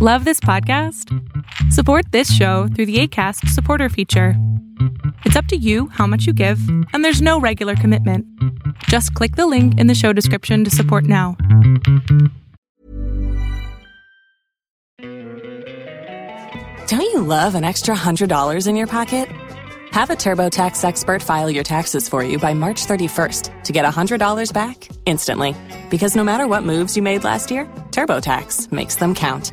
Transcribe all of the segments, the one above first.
Love this podcast? Support this show through the ACAST supporter feature. It's up to you how much you give, and there's no regular commitment. Just click the link in the show description to support now. Don't you love an extra $100 in your pocket? Have a TurboTax expert file your taxes for you by March 31st to get $100 back instantly. Because no matter what moves you made last year, TurboTax makes them count.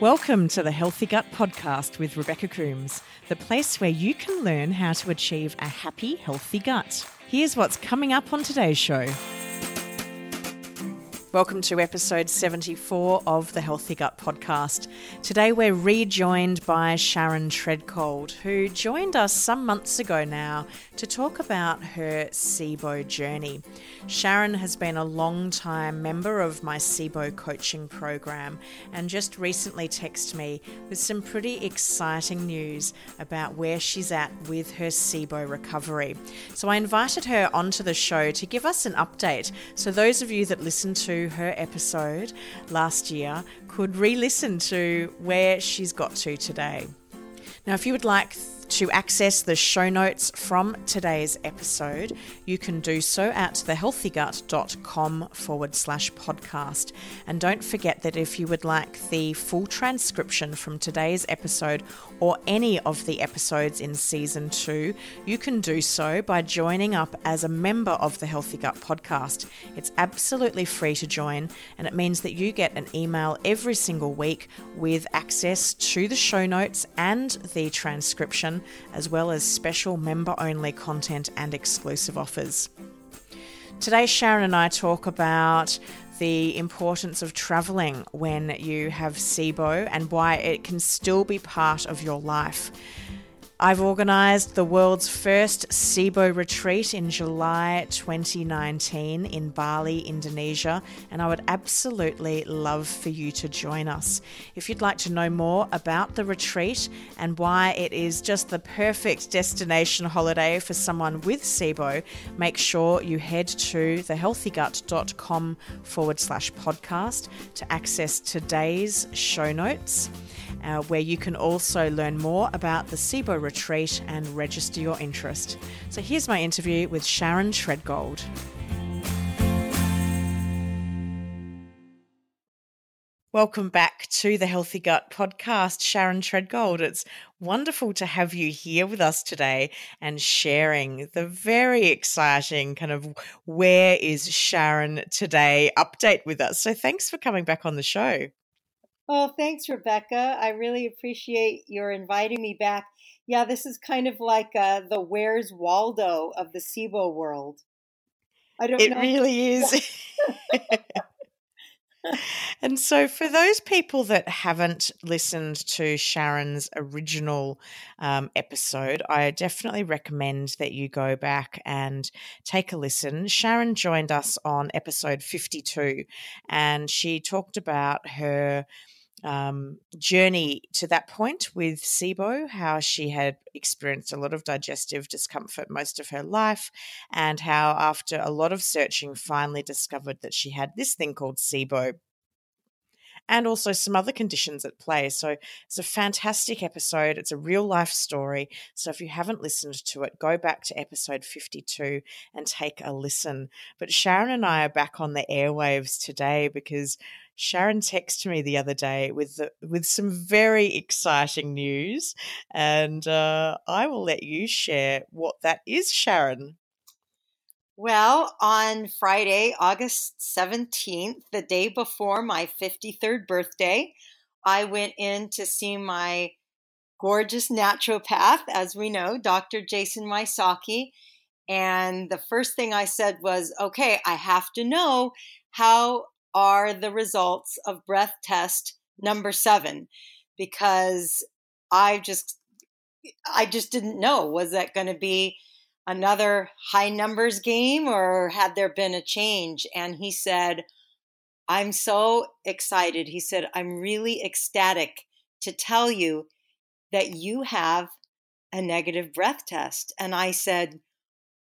Welcome to the Healthy Gut Podcast with Rebecca Coombs, the place where you can learn how to achieve a happy, healthy gut. Here's what's coming up on today's show. Welcome to episode 74 of the Healthy Gut Podcast. Today we're rejoined by Sharon Treadgold, who joined us some months ago now to talk about her SIBO journey. Sharon has been a long time member of my SIBO coaching program and just recently texted me with some pretty exciting news about where she's at with her SIBO recovery. So I invited her onto the show to give us an update. So those of you that listened to her episode last year could re listen to where she's got to today. Now, if you would like to access the show notes from today's episode, you can do so at thehealthygut.com forward slash podcast. And don't forget that if you would like the full transcription from today's episode or any of the episodes in season two, you can do so by joining up as a member of the Healthy Gut podcast. It's absolutely free to join, and it means that you get an email every single week with access to the show notes and the transcription, as well as special member only content and exclusive offers. Today, Sharon and I talk about the importance of traveling when you have SIBO and why it can still be part of your life. I've organised the world's first SIBO retreat in July 2019 in Bali, Indonesia, and I would absolutely love for you to join us. If you'd like to know more about the retreat and why it is just the perfect destination holiday for someone with SIBO, make sure you head to thehealthygut.com forward slash podcast to access today's show notes uh, where you can also learn more about the SIBO retreat and register your interest. So here's my interview with Sharon Treadgold. Welcome back to the Healthy Gut podcast, Sharon Treadgold. It's wonderful to have you here with us today and sharing the very exciting kind of where is Sharon today update with us. So thanks for coming back on the show. Oh, thanks, Rebecca. I really appreciate your inviting me back. Yeah, this is kind of like uh, the Where's Waldo of the SIBO world. I don't it know. really is. and so, for those people that haven't listened to Sharon's original um, episode, I definitely recommend that you go back and take a listen. Sharon joined us on episode 52, and she talked about her um, journey to that point with SIBO, how she had experienced a lot of digestive discomfort most of her life, and how after a lot of searching, finally discovered that she had this thing called SIBO. And also some other conditions at play. So it's a fantastic episode. It's a real life story. So if you haven't listened to it, go back to episode 52 and take a listen. But Sharon and I are back on the airwaves today because Sharon texted me the other day with with some very exciting news, and uh, I will let you share what that is, Sharon. Well, on Friday, August 17th, the day before my 53rd birthday, I went in to see my gorgeous naturopath, as we know, Dr. Jason Wysocki. And the first thing I said was, okay, I have to know how are the results of breath test number seven because I just I just didn't know was that going to be another high numbers game or had there been a change? And he said, I'm so excited. He said, I'm really ecstatic to tell you that you have a negative breath test. And I said,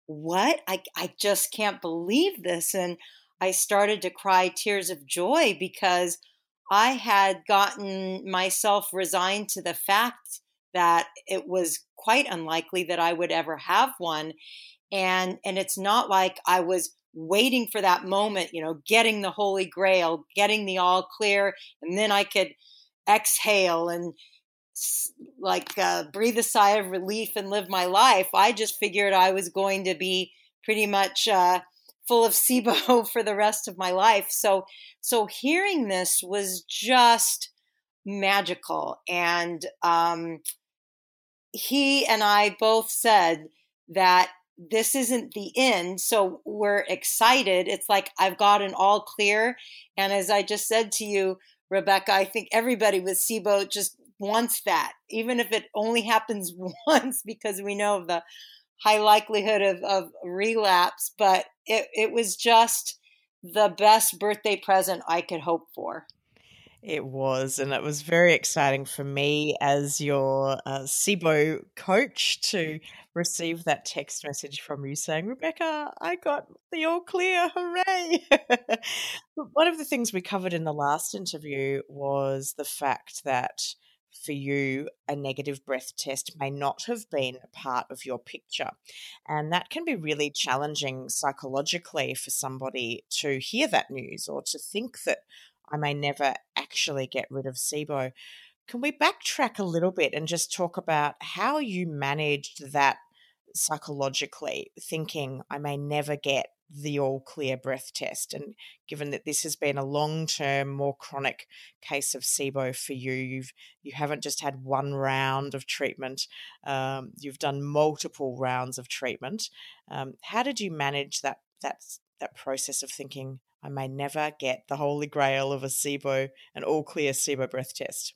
What? I, I just can't believe this. And I started to cry tears of joy because I had gotten myself resigned to the fact that it was quite unlikely that I would ever have one. And, and it's not like I was waiting for that moment, you know, getting the holy grail, getting the all clear, and then I could exhale and like uh, breathe a sigh of relief and live my life. I just figured I was going to be pretty much uh, full of SIBO for the rest of my life. So, so hearing this was just magical, and um, he and I both said that this isn't the end. So we're excited. It's like I've got an all clear. And as I just said to you, Rebecca, I think everybody with SIBO just wants that, even if it only happens once, because we know the high likelihood of, of relapse. But it, it was just the best birthday present I could hope for. It was, and it was very exciting for me as your uh, SIBO coach to receive that text message from you saying, Rebecca, I got the all clear, hooray! One of the things we covered in the last interview was the fact that for you, a negative breath test may not have been a part of your picture. And that can be really challenging psychologically for somebody to hear that news or to think that I may never actually get rid of SIBO. Can we backtrack a little bit and just talk about how you managed that psychologically, thinking I may never get the all clear breath test? And given that this has been a long term, more chronic case of SIBO for you, you've you haven't just had one round of treatment, um, you've done multiple rounds of treatment. Um, how did you manage that that that process of thinking I may never get the holy grail of a SIBO, an all clear SIBO breath test?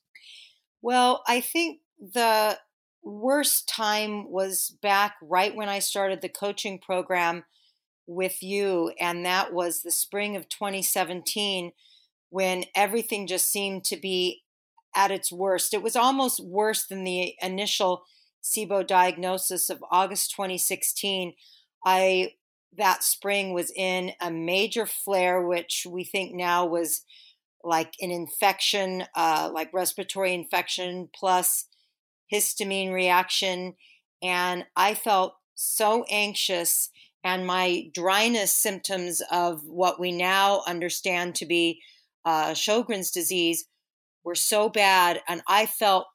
Well, I think the worst time was back right when I started the coaching program with you, and that was the spring of 2017 when everything just seemed to be at its worst. It was almost worse than the initial SIBO diagnosis of August 2016. I that spring was in a major flare, which we think now was like an infection, uh, like respiratory infection plus histamine reaction. And I felt so anxious, and my dryness symptoms of what we now understand to be uh, Sjogren's disease were so bad. And I felt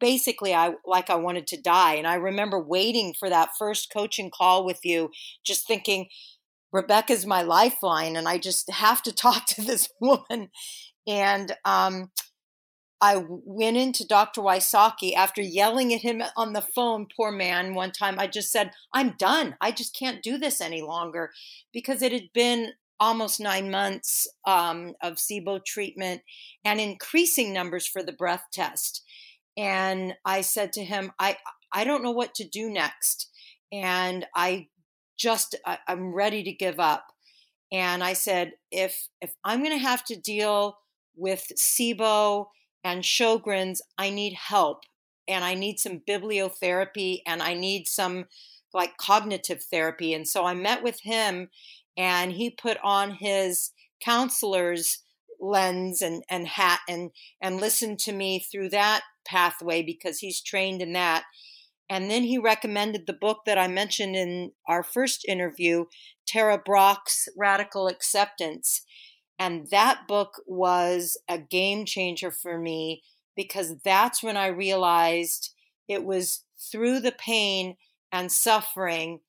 basically I like I wanted to die. And I remember waiting for that first coaching call with you, just thinking, Rebecca's my lifeline, and I just have to talk to this woman. And um, I went into Dr. Wysocki after yelling at him on the phone, poor man, one time. I just said, I'm done. I just can't do this any longer because it had been almost nine months um, of SIBO treatment and increasing numbers for the breath test and I said to him, I I don't know what to do next, and I just I, I'm ready to give up. And I said, if if I'm going to have to deal with SIBO and Sjogren's, I need help, and I need some bibliotherapy, and I need some like cognitive therapy. And so I met with him, and he put on his counselor's lens and, and hat and and listened to me through that pathway because he's trained in that. And then he recommended the book that I mentioned in our first interview, Tara Brach's Radical Acceptance. And that book was a game changer for me because that's when I realized it was through the pain and suffering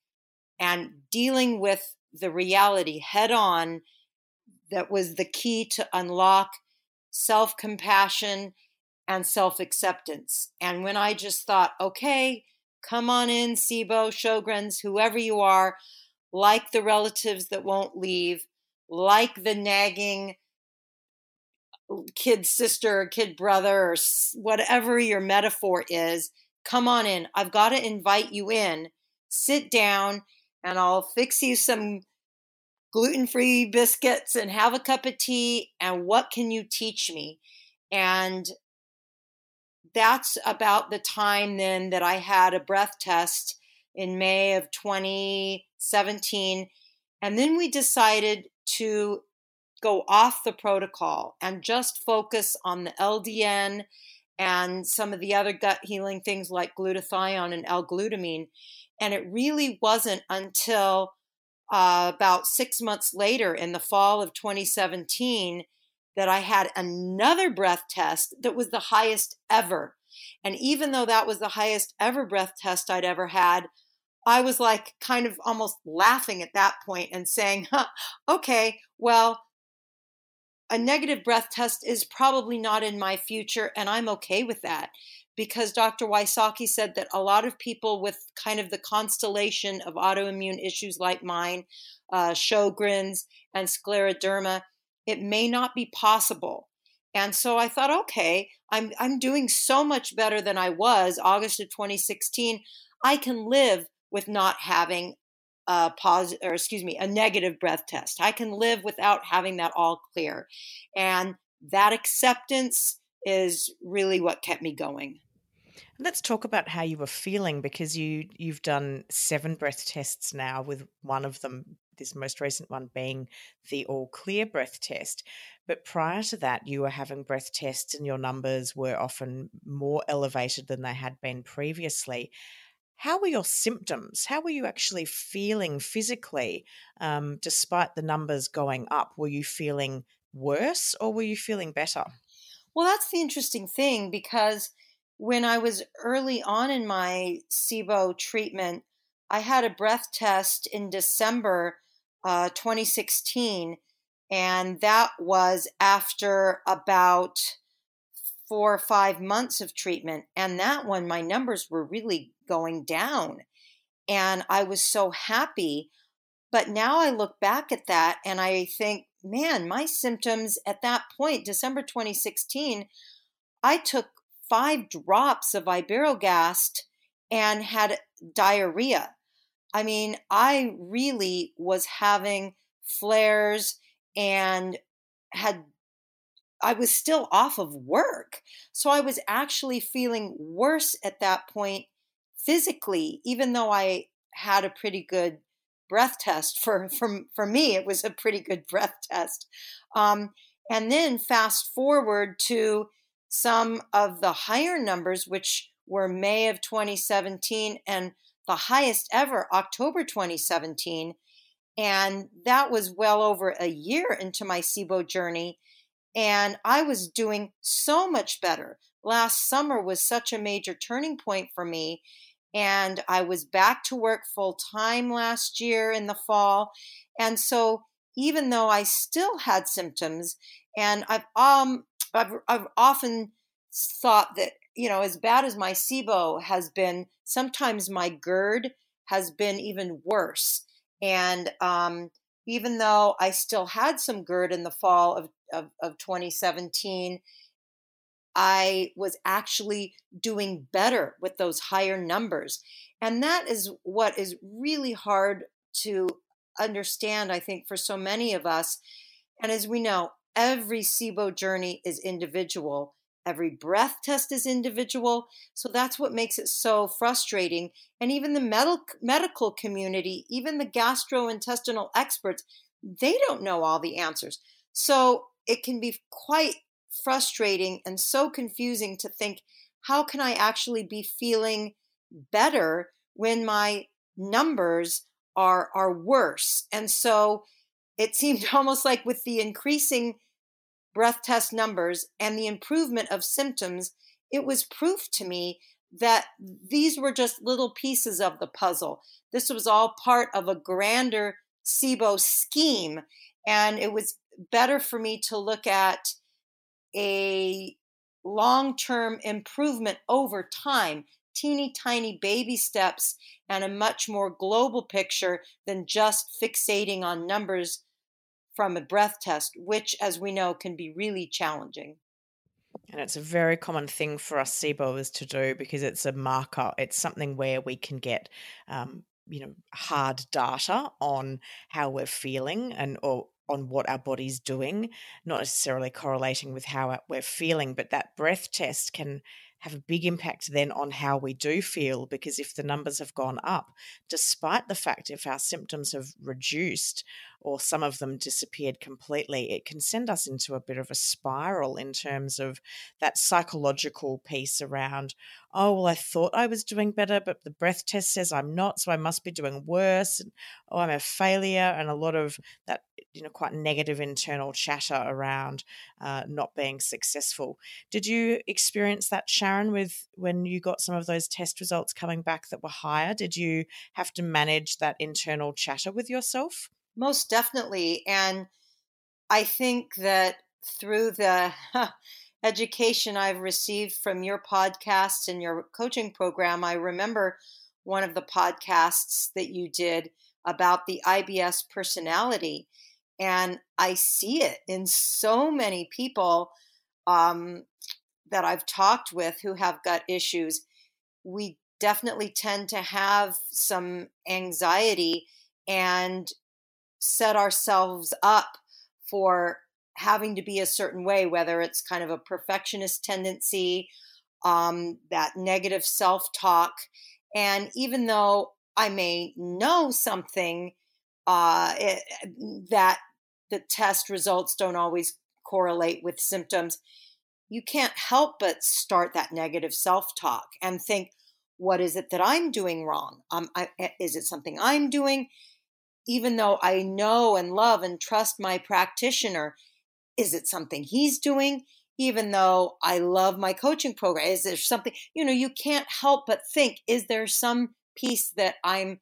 and dealing with the reality head on that was the key to unlock self compassion and self acceptance. And when I just thought, okay, come on in, SIBO, Sjogren's, whoever you are, like the relatives that won't leave, like the nagging kid sister or kid brother or whatever your metaphor is, come on in. I've got to invite you in sit down and I'll fix you some gluten free biscuits and have a cup of tea. And what can you teach me? And that's about the time then that I had a breath test in May of 2017. And then we decided to go off the protocol and just focus on the LDN and some of the other gut healing things like glutathione and L-glutamine. And it really wasn't until uh, about six months later in the fall of 2017 that I had another breath test that was the highest ever. And even though that was the highest ever breath test I'd ever had, I was like kind of almost laughing at that point and saying, huh, okay, well, a negative breath test is probably not in my future, and I'm okay with that because Dr. Wysocki said that a lot of people with kind of the constellation of autoimmune issues like mine, uh, Sjogren's and scleroderma, it may not be possible. And so I thought, okay, I'm I'm doing so much better than I was August of 2016. I can live with not having a positive, or excuse me, a negative breath test. I can live without having that all clear, and that acceptance is really what kept me going. Let's talk about how you were feeling because you you've done seven breath tests now, with one of them, this most recent one, being the all clear breath test. But prior to that, you were having breath tests, and your numbers were often more elevated than they had been previously. How were your symptoms? How were you actually feeling physically, um, despite the numbers going up? Were you feeling worse, or were you feeling better? Well, that's the interesting thing because when I was early on in my SIBO treatment, I had a breath test in December uh, 2016, and that was after about four or five months of treatment. And that one, my numbers were really going down. And I was so happy. But now I look back at that and I think, man, my symptoms at that point, December 2016, I took five drops of Iberogast and had diarrhea. I mean, I really was having flares and had I was still off of work. So I was actually feeling worse at that point physically, even though I had a pretty good breath test for for, for me it was a pretty good breath test um, and then fast forward to some of the higher numbers, which were May of 2017 and the highest ever, October 2017. And that was well over a year into my SIBO journey. And I was doing so much better. Last summer was such a major turning point for me. And I was back to work full time last year in the fall. And so, even though I still had symptoms, and I've um I've, I've often thought that, you know, as bad as my SIBO has been, sometimes my GERD has been even worse. And um, even though I still had some GERD in the fall of, of, of 2017, I was actually doing better with those higher numbers. And that is what is really hard to understand, I think, for so many of us. And as we know, every SIBO journey is individual. Every breath test is individual. So that's what makes it so frustrating. And even the med- medical community, even the gastrointestinal experts, they don't know all the answers. So it can be quite frustrating and so confusing to think how can I actually be feeling better when my numbers are are worse? And so it seemed almost like with the increasing breath test numbers and the improvement of symptoms, it was proof to me that these were just little pieces of the puzzle. This was all part of a grander SIBO scheme. And it was better for me to look at a long term improvement over time, teeny tiny baby steps, and a much more global picture than just fixating on numbers from a breath test, which, as we know, can be really challenging. And it's a very common thing for us SIBOers to do because it's a marker. It's something where we can get um, you know hard data on how we're feeling and or on what our body's doing, not necessarily correlating with how uh, we're feeling, but that breath test can have a big impact then on how we do feel because if the numbers have gone up, despite the fact if our symptoms have reduced or some of them disappeared completely, it can send us into a bit of a spiral in terms of that psychological piece around, oh, well, I thought I was doing better, but the breath test says I'm not, so I must be doing worse. And, oh, I'm a failure. And a lot of that, you know, quite negative internal chatter around uh, not being successful. Did you experience that, Sharon, with when you got some of those test results coming back that were higher? Did you have to manage that internal chatter with yourself? Most definitely. And I think that through the education I've received from your podcasts and your coaching program, I remember one of the podcasts that you did about the IBS personality. And I see it in so many people um, that I've talked with who have gut issues. We definitely tend to have some anxiety and set ourselves up for having to be a certain way, whether it's kind of a perfectionist tendency, um, that negative self talk. And even though I may know something uh, it, that the test results don't always correlate with symptoms, you can't help but start that negative self talk and think, what is it that I'm doing wrong? Um, I, is it something I'm doing? Even though I know and love and trust my practitioner, is it something he's doing? Even though I love my coaching program, is there something, you know, you can't help but think, is there some piece that I'm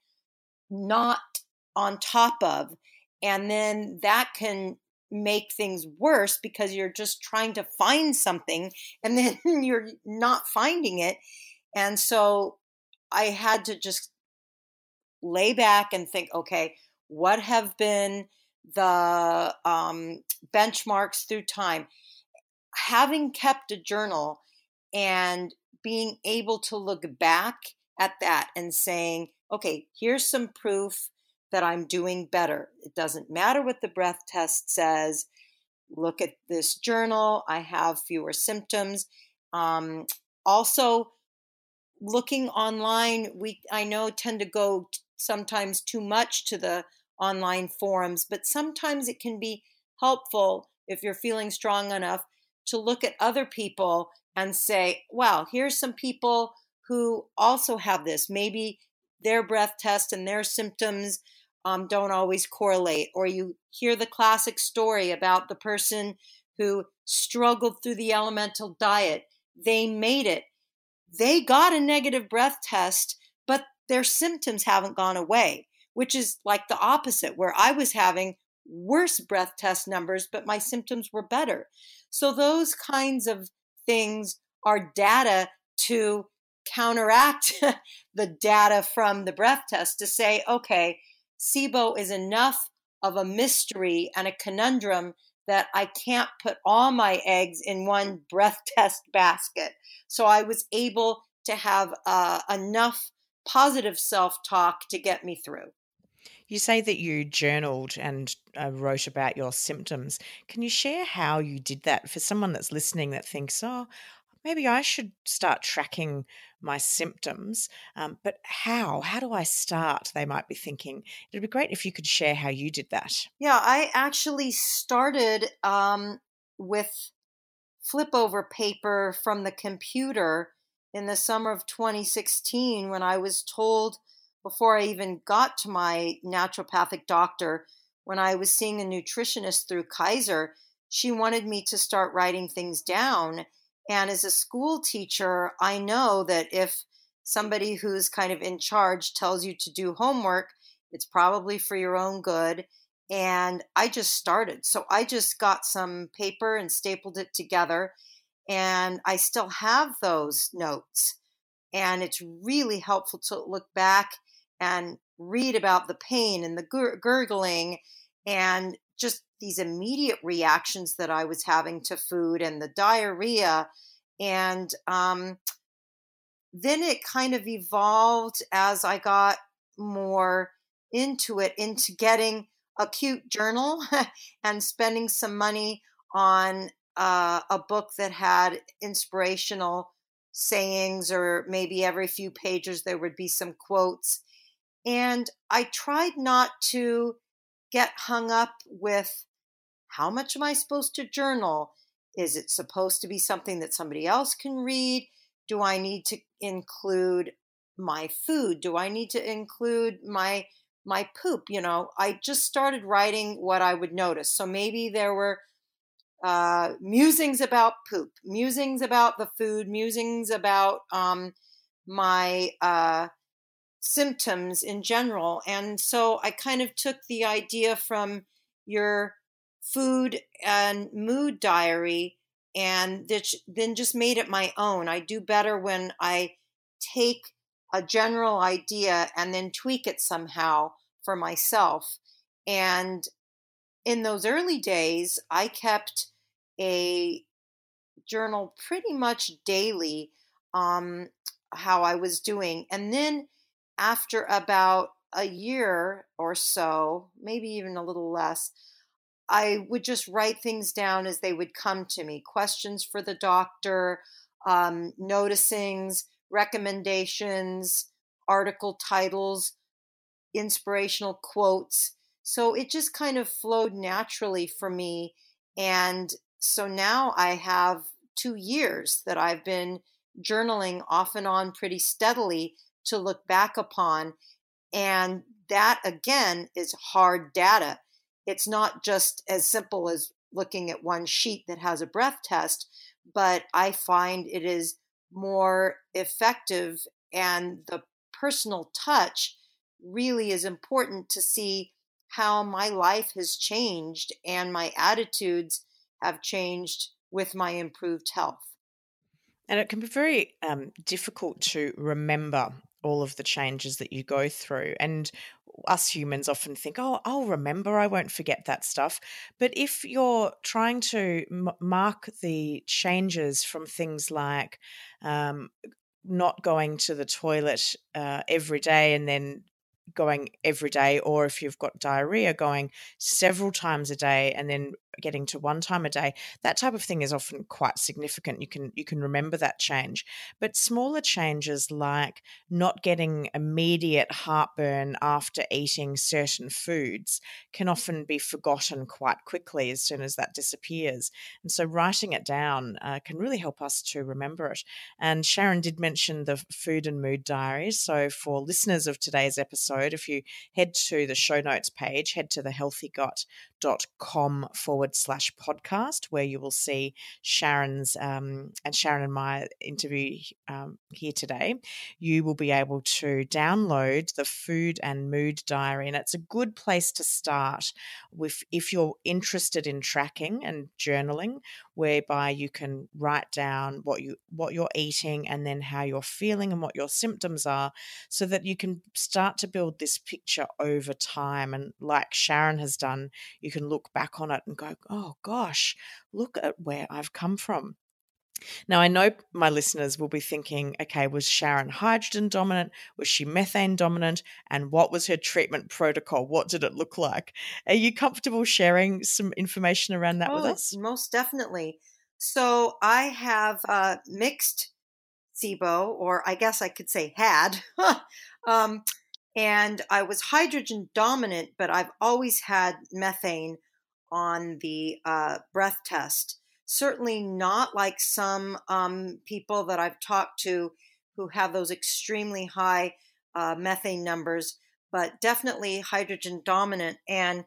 not on top of? And then that can make things worse because you're just trying to find something and then you're not finding it. And so I had to just lay back and think, okay, what have been the um, benchmarks through time. Having kept a journal and being able to look back at that and saying, okay, here's some proof that I'm doing better. It doesn't matter what the breath test says. Look at this journal. I have fewer symptoms. Um, also, looking online, we I know tend to go sometimes too much to the online forums, but sometimes it can be helpful if you're feeling strong enough to look at other people and say, wow, here's some people who also have this. Maybe their breath test and their symptoms um, don't always correlate. Or you hear the classic story about the person who struggled through the elemental diet. They made it. They got a negative breath test, but their symptoms haven't gone away which is like the opposite, where I was having worse breath test numbers, but my symptoms were better. So, those kinds of things are data to counteract the data from the breath test to say, okay, SIBO is enough of a mystery and a conundrum that I can't put all my eggs in one breath test basket. So I was able to have uh, enough positive self talk to get me through. You say that you journaled and uh, wrote about your symptoms. Can you share how you did that for someone that's listening that thinks, oh, maybe I should start tracking my symptoms. Um, but how? How do I start? They might be thinking. It'd be great if you could share how you did that. Yeah, I actually started um, with flip over paper from the computer in the summer of 2016 when I was told before I even got to my naturopathic doctor, when I was seeing a nutritionist through Kaiser, she wanted me to start writing things down. And as a school teacher, I know that if somebody who's kind of in charge tells you to do homework, it's probably for your own good. And I just started. So I just got some paper and stapled it together. And I still have those notes. And it's really helpful to look back and read about the pain and the gur- gurgling and just these immediate reactions that I was having to food and the diarrhea. And um, then it kind of evolved as I got more into it, into getting a cute journal and spending some money on uh, a book that had inspirational sayings, or maybe every few pages there would be some quotes. And I tried not to get hung up with how much am I supposed to journal? Is it supposed to be something that somebody else can read? Do I need to include my food? Do I need to include my my poop? You know, I just started writing what I would notice. So maybe there were uh, musings about poop, musings about the food, musings about um, my uh, symptoms in general. And so I kind of took the idea from your food and mood diary and then just made it my own. I do better when I take a general idea and then tweak it somehow for myself. And in those early days, I kept a journal pretty much daily um, how I was doing. And then after about a year or so, maybe even a little less, I would just write things down as they would come to me questions for the doctor, um, noticings, recommendations, article titles, inspirational quotes. So it just kind of flowed naturally for me. And so now I have two years that I've been journaling off and on pretty steadily to look back upon. And that again is hard data. It's not just as simple as looking at one sheet that has a breath test, but I find it is more effective and the personal touch really is important to see how my life has changed and my attitudes have changed with my improved health. And it can be very um, difficult to remember all of the changes that you go through. And us humans often think, oh, I'll remember, I won't forget that stuff. But if you're trying to m- mark the changes from things like um, not going to the toilet uh, every day and then going every day, or if you've got diarrhea, going several times a day and then getting to one time a day that type of thing is often quite significant. You can you can remember that change. But smaller changes like not getting immediate heartburn after eating certain foods can often be forgotten quite quickly as soon as that disappears. And so writing it down uh, can really help us to remember it. And sharon did mention the food and mood diary. So for listeners of today's episode if you head to the show notes page head to the healthy gut com forward slash podcast, where you will see Sharon's um, and Sharon and my interview um, here today. You will be able to download the food and mood diary, and it's a good place to start with if you're interested in tracking and journaling, whereby you can write down what you what you're eating and then how you're feeling and what your symptoms are, so that you can start to build this picture over time. And like Sharon has done, you can look back on it and go, oh gosh, look at where I've come from. Now, I know my listeners will be thinking, okay, was Sharon hydrogen dominant? Was she methane dominant? And what was her treatment protocol? What did it look like? Are you comfortable sharing some information around that oh, with us? Most definitely. So, I have uh, mixed SIBO, or I guess I could say had. um, and I was hydrogen dominant, but I've always had methane on the uh, breath test. Certainly not like some um, people that I've talked to who have those extremely high uh, methane numbers, but definitely hydrogen dominant. And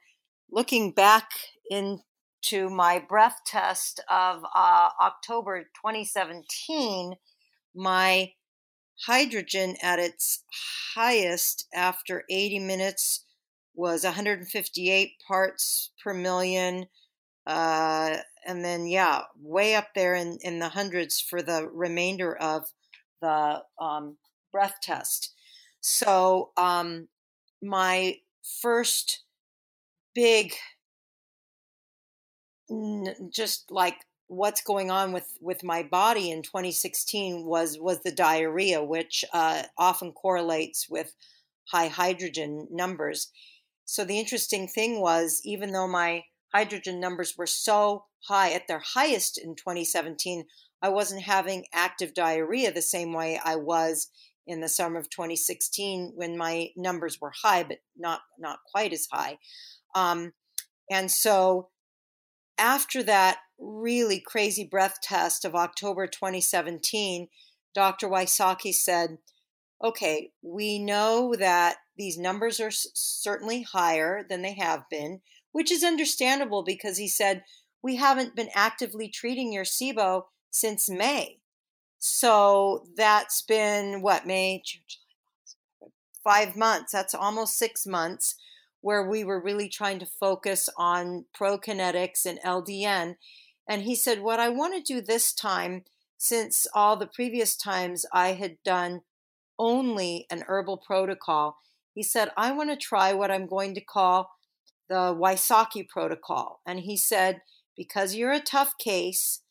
looking back into my breath test of uh, October 2017, my hydrogen at its highest after 80 minutes was 158 parts per million. Uh, and then, yeah, way up there in, in the hundreds for the remainder of the um, breath test. So, um, my first big, just like what's going on with with my body in 2016 was was the diarrhea which uh, often correlates with high hydrogen numbers. So the interesting thing was, even though my hydrogen numbers were so high at their highest in 2017, I wasn't having active diarrhea the same way I was in the summer of 2016 when my numbers were high, but not not quite as high. Um, and so after that really crazy breath test of October 2017, Dr. Wysocki said, okay, we know that these numbers are certainly higher than they have been, which is understandable because he said, we haven't been actively treating your SIBO since May. So that's been what, May, five months. That's almost six months where we were really trying to focus on prokinetics and LDN. And he said, What I want to do this time, since all the previous times I had done only an herbal protocol, he said, I want to try what I'm going to call the Wysocki protocol. And he said, Because you're a tough case,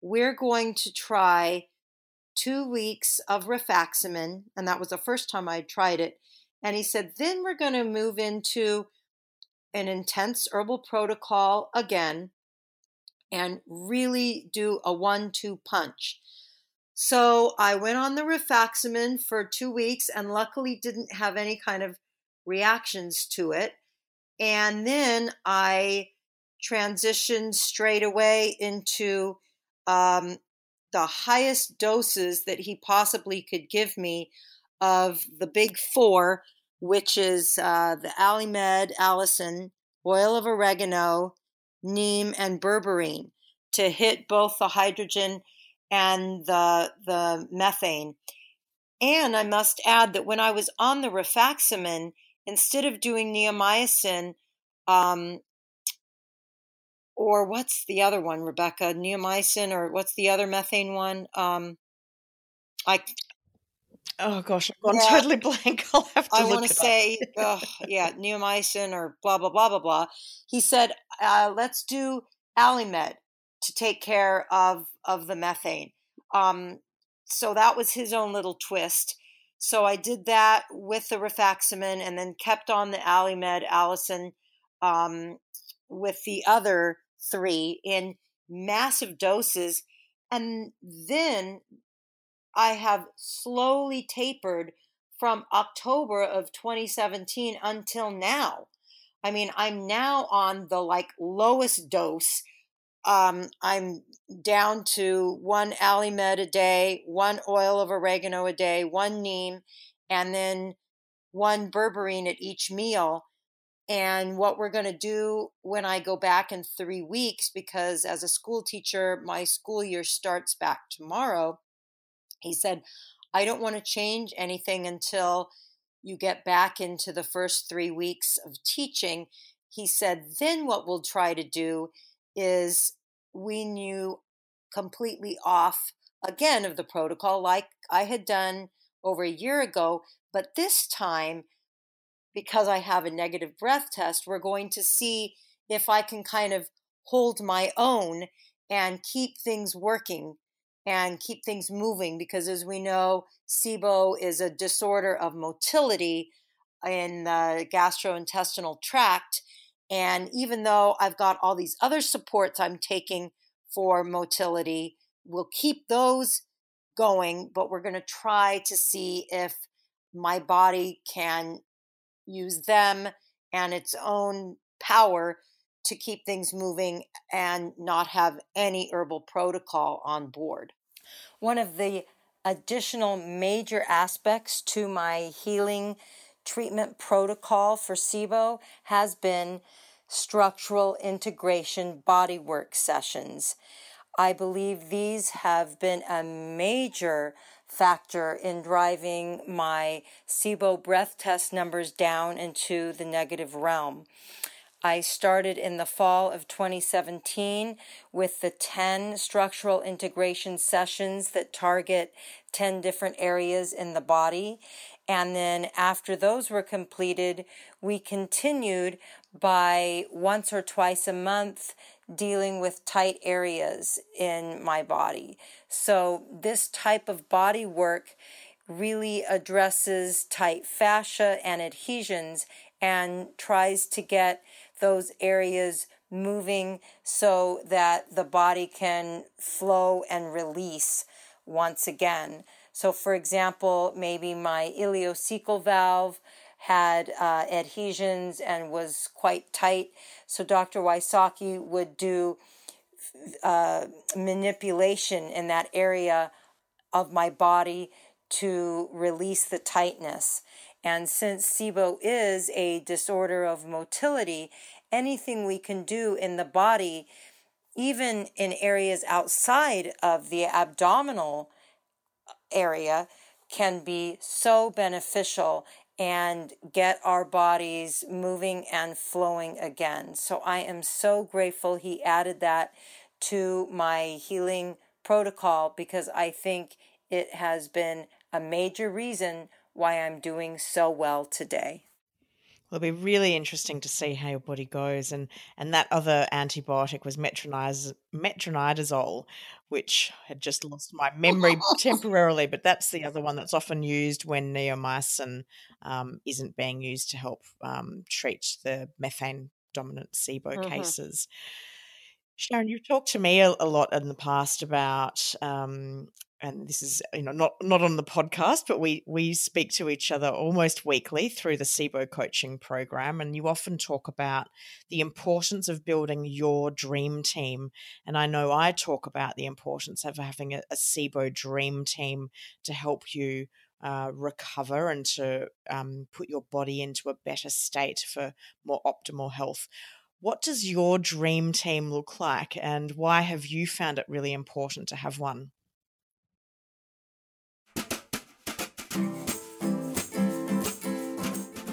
we're going to try two weeks of rifaximin. And that was the first time I tried it. And he said, then we're going to move into an intense herbal protocol again and really do a one two punch. So I went on the rifaximin for two weeks and luckily didn't have any kind of reactions to it. And then I transitioned straight away into um, the highest doses that he possibly could give me of the big four, which is uh, the Allimed, Allicin, oil of oregano, neem, and berberine to hit both the hydrogen and the, the methane. And I must add that when I was on the rifaximin, instead of doing neomycin, um, or what's the other one, Rebecca? Neomycin, or what's the other methane one? Um, I Oh gosh, I've gone yeah. totally blank. I'll have to. I want to say, oh, yeah, neomycin or blah blah blah blah blah. He said, uh, "Let's do Allimed to take care of of the methane." Um, so that was his own little twist. So I did that with the rifaximin, and then kept on the Allimed, Allicin, um, with the other three in massive doses, and then I have slowly tapered from October of 2017 until now. I mean, I'm now on the like lowest dose. Um, I'm down to one Allimed a day, one oil of oregano a day, one neem, and then one berberine at each meal. And what we're going to do when I go back in three weeks, because as a school teacher, my school year starts back tomorrow he said, I don't want to change anything until you get back into the first three weeks of teaching. He said, then what we'll try to do is wean you completely off again of the protocol, like I had done over a year ago. But this time, because I have a negative breath test, we're going to see if I can kind of hold my own and keep things working and keep things moving because, as we know, SIBO is a disorder of motility in the gastrointestinal tract. And even though I've got all these other supports I'm taking for motility, we'll keep those going, but we're going to try to see if my body can use them and its own power to keep things moving and not have any herbal protocol on board. One of the additional major aspects to my healing treatment protocol for SIBO has been structural integration bodywork sessions. I believe these have been a major factor in driving my SIBO breath test numbers down into the negative realm. I started in the fall of 2017 with the 10 structural integration sessions that target 10 different areas in the body. And then after those were completed, we continued by once or twice a month dealing with tight areas in my body. So this type of body work really addresses tight fascia and adhesions and tries to get those areas moving so that the body can flow and release once again. So, for example, maybe my ileocecal valve had uh, adhesions and was quite tight. So, Dr. Wysocki would do uh, manipulation in that area of my body to release the tightness. And since SIBO is a disorder of motility, anything we can do in the body, even in areas outside of the abdominal area, can be so beneficial and get our bodies moving and flowing again. So I am so grateful he added that to my healing protocol because I think it has been a major reason why I'm doing so well today. It'll be really interesting to see how your body goes. And, and that other antibiotic was metronidazole, which had just lost my memory temporarily. But that's the other one that's often used when neomycin um, isn't being used to help um, treat the methane dominant SIBO mm-hmm. cases. Sharon, you've talked to me a, a, lot in the past about um, and this is you know not not on the podcast but we we speak to each other almost weekly through the SIBO coaching program and you often talk about the importance of building your dream team and I know I talk about the importance of having a, SIBO dream team to help you uh, recover and to um, put your body into a better state for more optimal health. What does your dream team look like, and why have you found it really important to have one?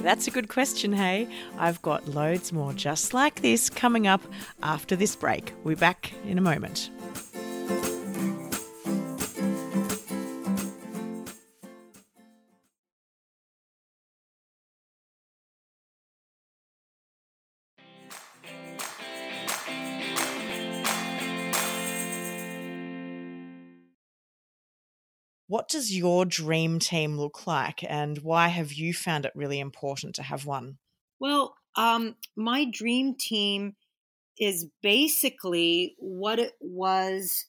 That's a good question, hey? I've got loads more just like this coming up after this break. We'll be back in a moment. What does your dream team look like, and why have you found it really important to have one? Well, um, my dream team is basically what it was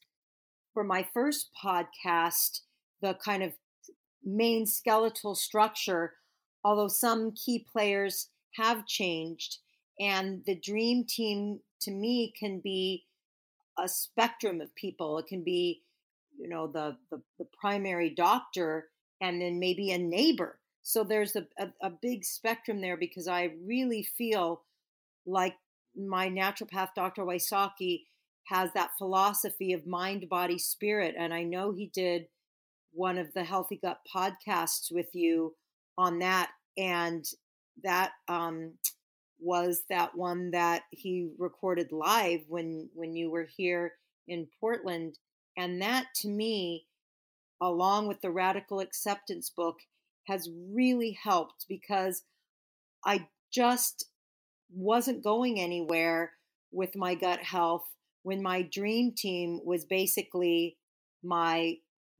for my first podcast, the kind of main skeletal structure, although some key players have changed. And the dream team to me can be a spectrum of people. It can be you know the, the, the primary doctor and then maybe a neighbor. So there's a, a, a, big spectrum there because i really feel like my naturopath dr wysocki has that philosophy of mind body spirit and i know he did one of the healthy gut podcasts with you on that and that um, was that one that he recorded live when when you were here in portland and that to me, along with the radical acceptance book, has really helped because I just wasn't going anywhere with my gut health when my dream team was basically my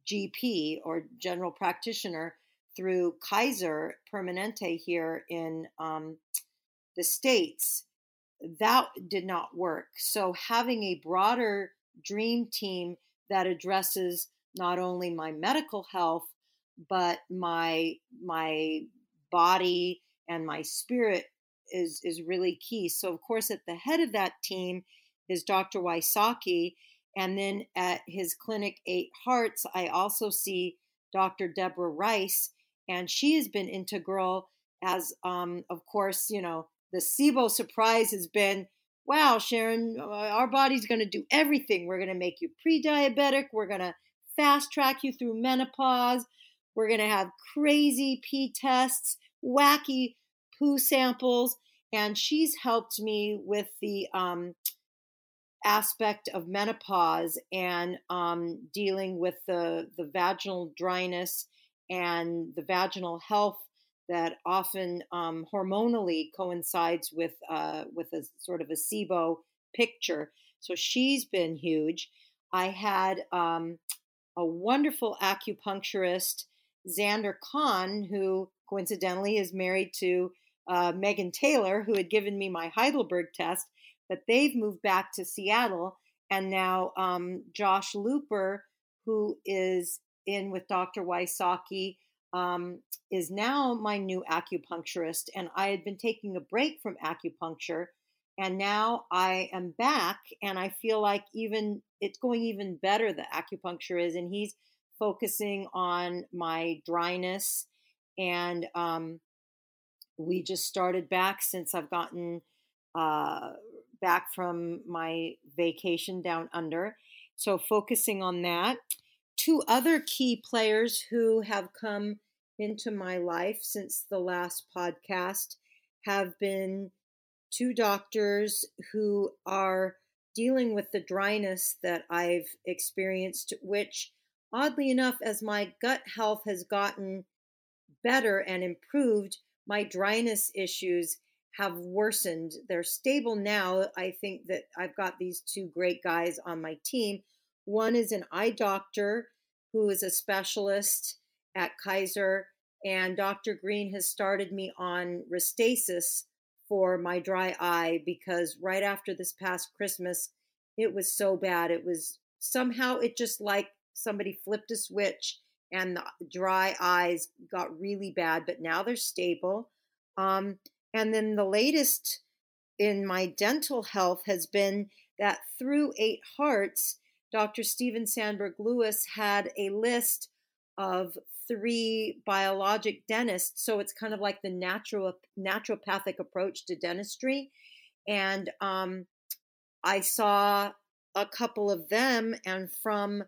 GP or general practitioner through Kaiser Permanente here in um, the States. That did not work. So, having a broader dream team that addresses not only my medical health but my my body and my spirit is is really key. So of course at the head of that team is Dr. Wysocki and then at his clinic Eight Hearts I also see Dr. Deborah Rice and she has been integral as um, of course you know the SIBO surprise has been wow, Sharon, uh, our body's going to do everything. We're going to make you pre diabetic. We're going to fast track you through menopause. We're going to have crazy pee tests, wacky poo samples. And she's helped me with the um, aspect of menopause and um, dealing with the, the vaginal dryness and the vaginal health that often um, hormonally coincides with uh, with a sort of a SIBO picture. So she's been huge. I had um, a wonderful acupuncturist, Xander Kahn, who coincidentally is married to uh, Megan Taylor, who had given me my Heidelberg test, but they've moved back to Seattle. And now um, Josh Looper, who is in with Dr. Wysocki, um, is now my new acupuncturist. And I had been taking a break from acupuncture. And now I am back, and I feel like even it's going even better. The acupuncture is, and he's focusing on my dryness. And um, we just started back since I've gotten uh, back from my vacation down under. So, focusing on that. Two other key players who have come into my life since the last podcast have been two doctors who are dealing with the dryness that I've experienced, which, oddly enough, as my gut health has gotten better and improved, my dryness issues have worsened. They're stable now. I think that I've got these two great guys on my team. One is an eye doctor who is a specialist at Kaiser, and Dr. Green has started me on Restasis for my dry eye because right after this past Christmas, it was so bad. It was somehow it just like somebody flipped a switch and the dry eyes got really bad, but now they're stable. Um, and then the latest in my dental health has been that through Eight Hearts, Dr. Steven Sandberg Lewis had a list of three biologic dentists. So it's kind of like the natural naturopathic approach to dentistry. And um, I saw a couple of them, and from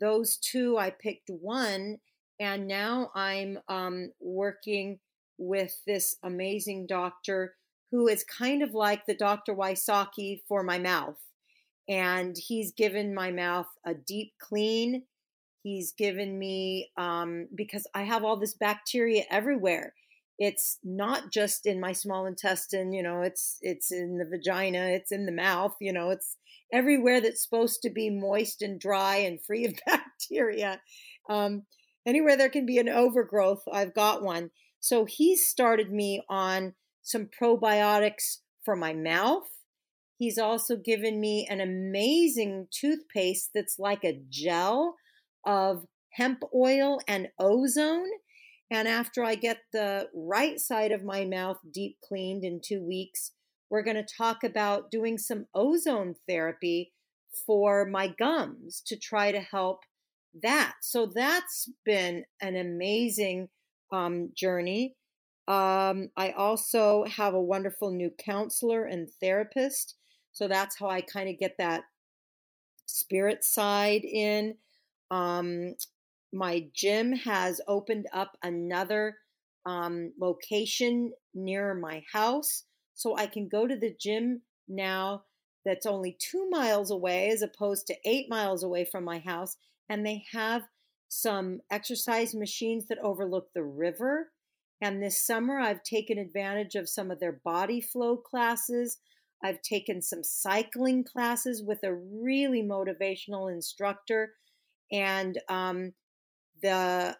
those two, I picked one. And now I'm um, working with this amazing doctor who is kind of like the Dr. Wysocki for my mouth. And he's given my mouth a deep clean He's given me um, because I have all this bacteria everywhere. It's not just in my small intestine, you know. It's it's in the vagina, it's in the mouth, you know. It's everywhere that's supposed to be moist and dry and free of bacteria. Um, anywhere there can be an overgrowth, I've got one. So he's started me on some probiotics for my mouth. He's also given me an amazing toothpaste that's like a gel of hemp oil and ozone. And after I get the right side of my mouth deep cleaned in two weeks, we're going to talk about doing some ozone therapy for my gums to try to help that. So that's been an amazing um, journey. Um, I also have a wonderful new counselor and therapist. So that's how I kind of get that spirit side in. Um, my gym has opened up another um, location near my house. So I can go to the gym now that's only two miles away as opposed to eight miles away from my house. And they have some exercise machines that overlook the river. And this summer, I've taken advantage of some of their body flow classes. I've taken some cycling classes with a really motivational instructor and um, the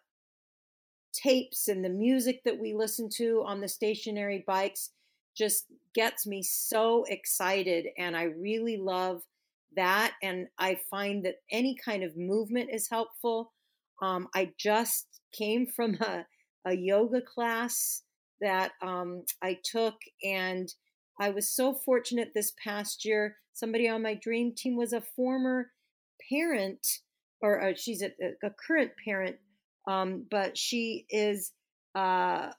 tapes and the music that we listen to on the stationary bikes just gets me so excited and i really love that and i find that any kind of movement is helpful. Um, i just came from a, a yoga class that um, i took and i was so fortunate this past year somebody on my dream team was a former parent or uh, she's a, a, current parent, um, but she is, uh,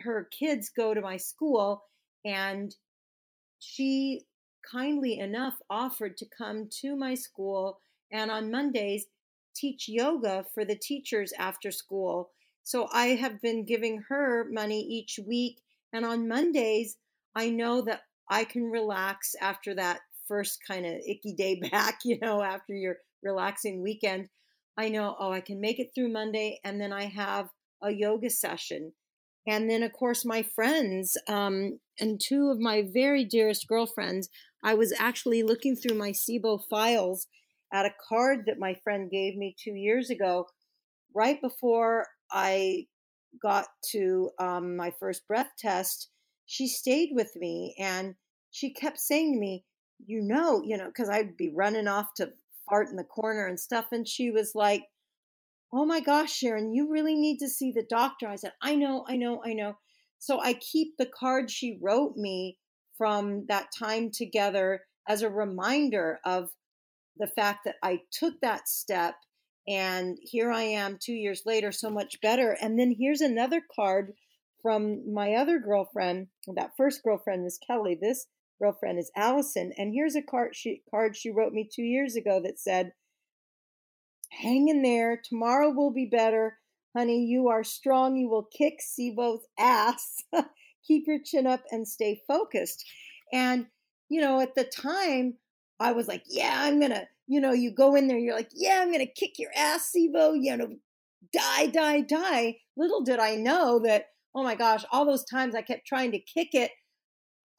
her kids go to my school, and she kindly enough offered to come to my school and on Mondays teach yoga for the teachers after school. So I have been giving her money each week. And on Mondays, I know that I can relax after that first kind of icky day back, you know, after your relaxing weekend, I know, oh, I can make it through Monday and then I have a yoga session. And then, of course, my friends um, and two of my very dearest girlfriends, I was actually looking through my SIBO files at a card that my friend gave me two years ago, right before I got to um, my first breath test, she stayed with me and she kept saying to me, You know, you know, because I'd be running off to fart in the corner and stuff. And she was like, Oh my gosh, Sharon, you really need to see the doctor. I said, I know, I know, I know. So I keep the card she wrote me from that time together as a reminder of the fact that I took that step and here I am two years later, so much better. And then here's another card from my other girlfriend. That first girlfriend was Kelly. This girlfriend is Allison. And here's a card she, card she wrote me two years ago that said, Hang in there. Tomorrow will be better. Honey, you are strong. You will kick SIBO's ass. Keep your chin up and stay focused. And, you know, at the time, I was like, yeah, I'm going to, you know, you go in there, you're like, yeah, I'm going to kick your ass, SIBO, you know, die, die, die. Little did I know that, oh my gosh, all those times I kept trying to kick it,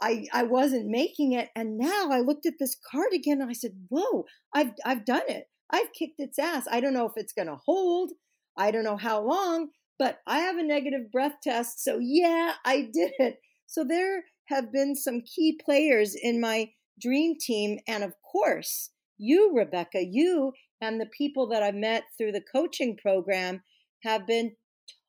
I, I wasn't making it. And now I looked at this card again and I said, whoa, I've, I've done it. I've kicked its ass. I don't know if it's going to hold. I don't know how long, but I have a negative breath test. So yeah, I did it. So there have been some key players in my dream team. And of course, you, Rebecca, you and the people that I met through the coaching program have been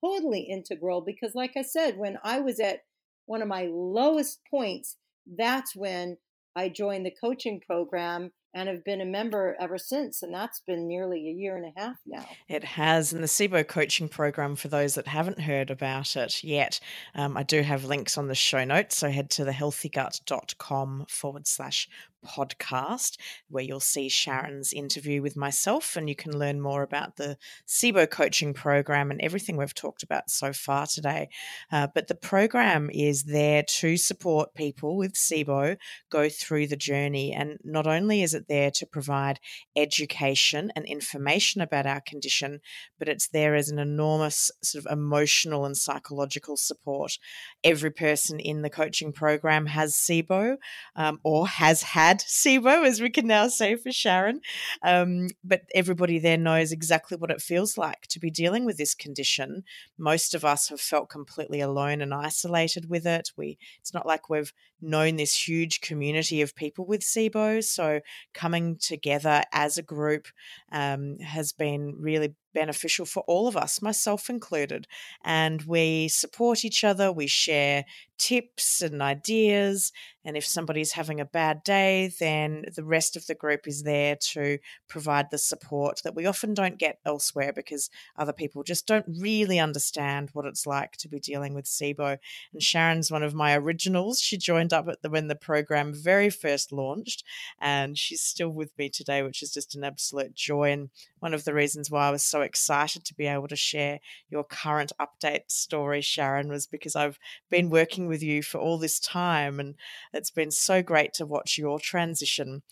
totally integral because, like I said, when I was at one of my lowest points, that's when I joined the coaching program and have been a member ever since. And that's been nearly a year and a half now. It has. And the SIBO coaching program, for those that haven't heard about it yet, um, I do have links on the show notes. So head to thehealthygut.com forward slash podcast, where you'll see Sharon's interview with myself, and you can learn more about the SIBO coaching program and everything we've talked about so far today. Uh, but the program is there to support people with SIBO go through the journey. And not only is it there to provide education and information about our condition, but it's there as an enormous sort of emotional and psychological support. Every person in the coaching program has SIBO um, or has had SIBO, as we can now say for Sharon. Um, but everybody there knows exactly what it feels like to be dealing with this condition. Most of us have felt completely alone and isolated with it. We it's not like we've known this huge community of people with SIBO. So coming together as a group um, has been really beneficial for all of us, myself included. And we support each other, we share tips and ideas. And if somebody's having a bad day, then the rest of the group is there to provide the support that we often don't get elsewhere because other people just don't really understand what it's like to be dealing with SIBO. And Sharon's one of my originals. She joined up the when the program very first launched, and she's still with me today, which is just an absolute joy. And one of the reasons why I was so excited to be able to share your current update story, Sharon, was because I've been working with you for all this time. And it's been so great to watch your transition.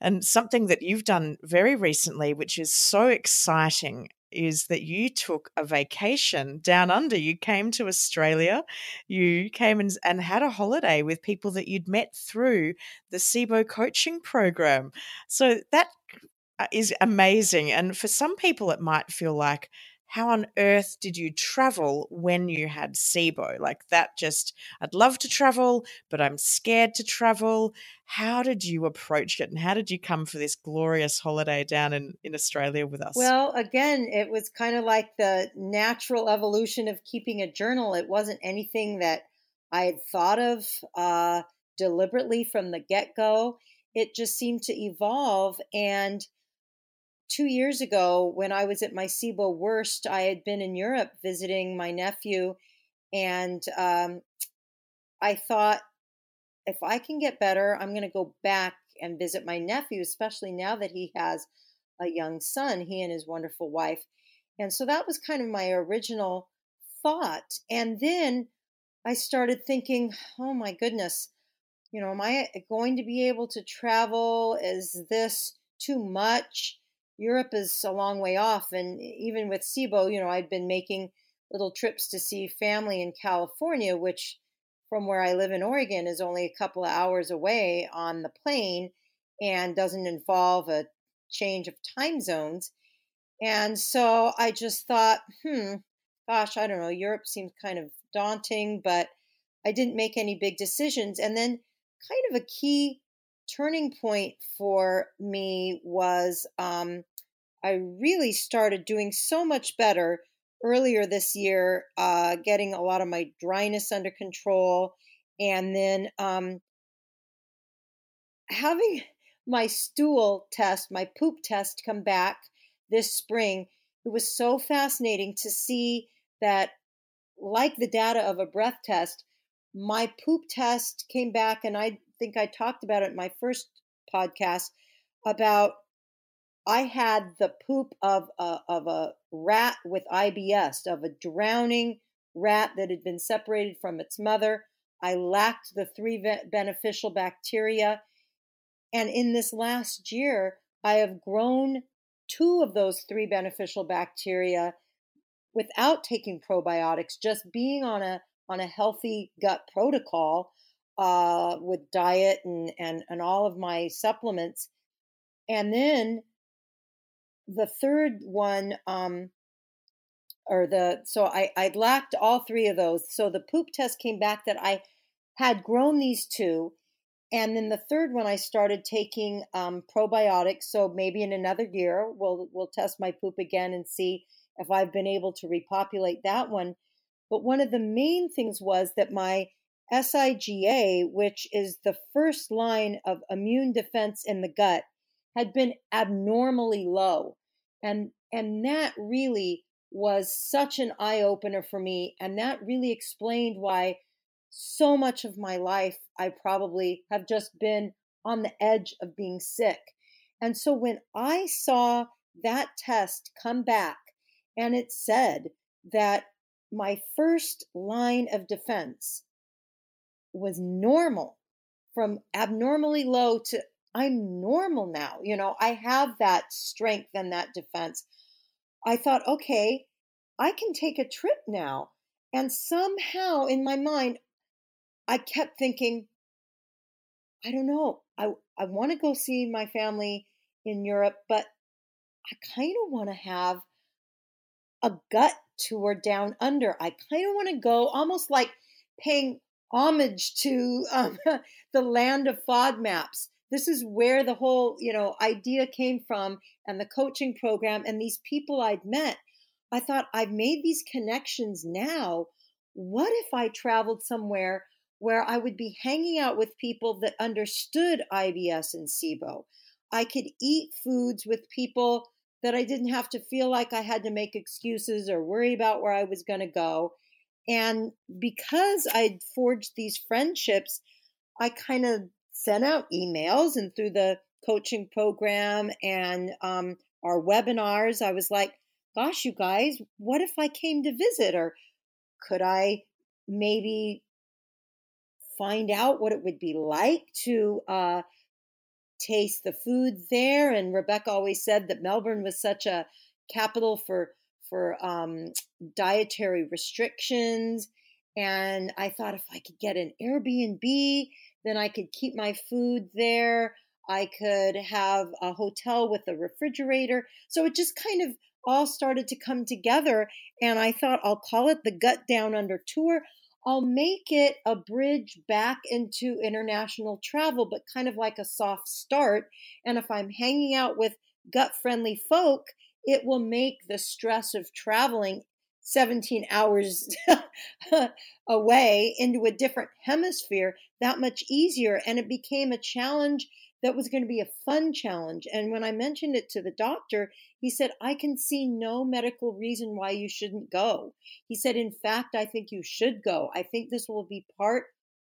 And something that you've done very recently, which is so exciting, is that you took a vacation down under. You came to Australia, you came and, and had a holiday with people that you'd met through the SIBO coaching program. So that is amazing. And for some people, it might feel like, how on earth did you travel when you had SIBO? Like that just, I'd love to travel, but I'm scared to travel. How did you approach it and how did you come for this glorious holiday down in, in Australia with us? Well, again, it was kind of like the natural evolution of keeping a journal. It wasn't anything that I had thought of uh, deliberately from the get go. It just seemed to evolve. And two years ago, when I was at my SIBO worst, I had been in Europe visiting my nephew, and um, I thought, if I can get better, I'm going to go back and visit my nephew, especially now that he has a young son, he and his wonderful wife. And so that was kind of my original thought. And then I started thinking, oh my goodness, you know, am I going to be able to travel? Is this too much? Europe is a long way off. And even with SIBO, you know, I'd been making little trips to see family in California, which from where I live in Oregon is only a couple of hours away on the plane and doesn't involve a change of time zones. And so I just thought, hmm, gosh, I don't know, Europe seems kind of daunting, but I didn't make any big decisions. And then, kind of a key turning point for me was um, I really started doing so much better earlier this year, uh, getting a lot of my dryness under control, and then um, having my stool test, my poop test come back this spring. It was so fascinating to see that, like the data of a breath test, my poop test came back, and I think I talked about it in my first podcast about I had the poop of a, of a rat with IBS, of a drowning rat that had been separated from its mother. I lacked the three beneficial bacteria. And in this last year, I have grown two of those three beneficial bacteria without taking probiotics, just being on a on a healthy gut protocol uh, with diet and, and and all of my supplements. And then the third one, um, or the so I I lacked all three of those. So the poop test came back that I had grown these two. And then the third one, I started taking um, probiotics. So maybe in another year, we'll we'll test my poop again and see if I've been able to repopulate that one. But one of the main things was that my SIGA, which is the first line of immune defense in the gut, had been abnormally low. And and that really was such an eye opener for me and that really explained why so much of my life I probably have just been on the edge of being sick. And so when I saw that test come back and it said that my first line of defense was normal from abnormally low to I'm normal now. You know, I have that strength and that defense. I thought, okay, I can take a trip now. And somehow in my mind, I kept thinking, I don't know. I, I want to go see my family in Europe, but I kind of want to have a gut tour down under. I kind of want to go almost like paying homage to um, the land of FODMAPs. This is where the whole, you know, idea came from and the coaching program and these people I'd met. I thought I've made these connections now. What if I traveled somewhere where I would be hanging out with people that understood IBS and SIBO? I could eat foods with people that I didn't have to feel like I had to make excuses or worry about where I was going to go. And because I'd forged these friendships, I kind of sent out emails and through the coaching program and um, our webinars, I was like, gosh, you guys, what if I came to visit? Or could I maybe find out what it would be like to uh, taste the food there. And Rebecca always said that Melbourne was such a capital for for um, dietary restrictions. And I thought if I could get an Airbnb, then I could keep my food there. I could have a hotel with a refrigerator. So it just kind of all started to come together. And I thought I'll call it the Gut Down Under Tour. I'll make it a bridge back into international travel, but kind of like a soft start. And if I'm hanging out with gut friendly folk, it will make the stress of traveling 17 hours away into a different hemisphere that much easier. And it became a challenge that was going to be a fun challenge. And when I mentioned it to the doctor, he said, I can see no medical reason why you shouldn't go. He said, In fact, I think you should go. I think this will be part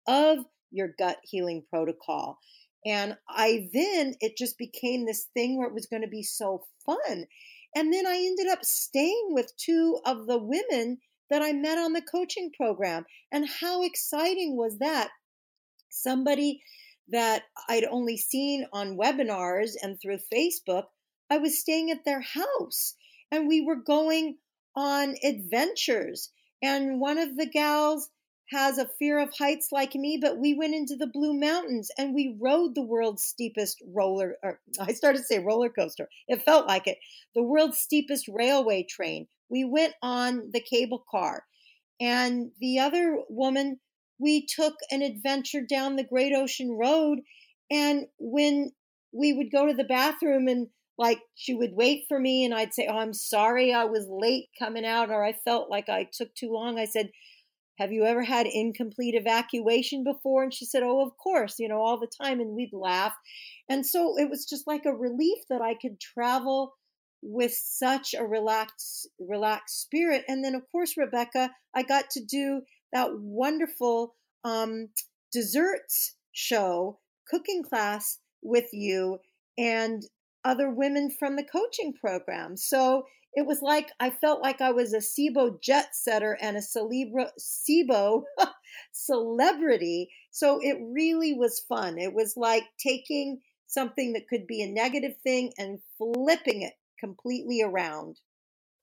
of your gut healing protocol. And I then, it just became this thing where it was going to be so fun. And then I ended up staying with two of the women that I met on the coaching program. And how exciting was that? Somebody that I'd only seen on webinars and through Facebook, I was staying at their house and we were going on adventures. And one of the gals has a fear of heights like me, but we went into the Blue Mountains and we rode the world's steepest roller, or I started to say roller coaster. It felt like it. The world's steepest railway train. we went on the cable car. And the other woman, we took an adventure down the Great Ocean Road. And when we would go to the bathroom and like she would wait for me and I'd say, Oh, I'm sorry I was late coming out or I felt like I took too long. I said, Have you ever had incomplete evacuation before? And she said, Oh, of course, you know, all the time. And we'd laugh. And so it was just like a relief that I could travel with such a relaxed relaxed spirit and then of course rebecca i got to do that wonderful um, desserts show cooking class with you and other women from the coaching program so it was like i felt like i was a SIBO jet setter and a celebra- SIBO celebrity. So it really was fun. It was like taking something that could be a negative thing and flipping it completely around.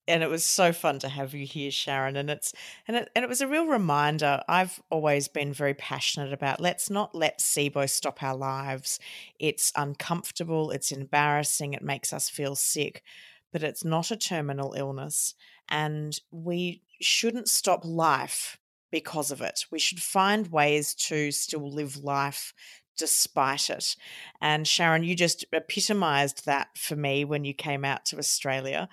And it was so fun to have you here sharon and it's and it, and it was a real reminder. I've always been very passionate about let's not let sibo stop our lives. It's uncomfortable it's embarrassing it makes us feel sick but it's not a terminal illness and we shouldn't stop life because of it we should find ways to still live life despite it. And Sharon, you just epitomized that for me when you came out to Australia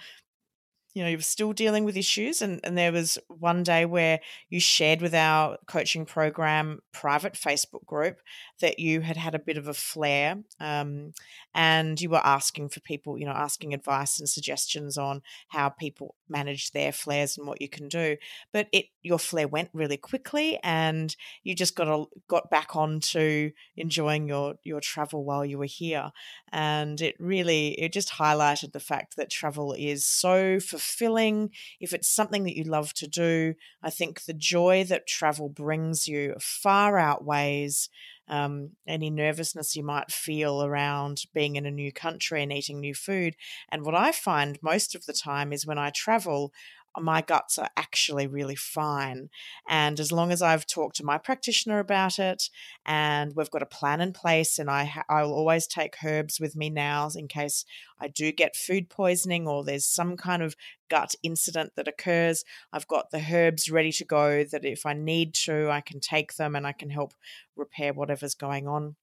you know, you were still dealing with issues. And, and there was one day where you shared with our coaching program private Facebook group that you had had a bit of a flare um, and you were asking for people, you know, asking advice and suggestions on how people manage their flares and what you can do. But it your flare went really quickly and you just got a, got back on to enjoying your your travel while you were here. And it really it just highlighted the fact that travel is so fulfilling. If it's something that you love to do, I think the joy that travel brings you far outweighs um, any nervousness you might feel around being in a new country and eating new food. And what I find most of the time is when I travel, my guts are actually really fine. And as long as I've talked to my practitioner about it and we've got a plan in place, and I ha- I'll always take herbs with me now in case I do get food poisoning or there's some kind of gut incident that occurs, I've got the herbs ready to go that if I need to, I can take them and I can help repair whatever's going on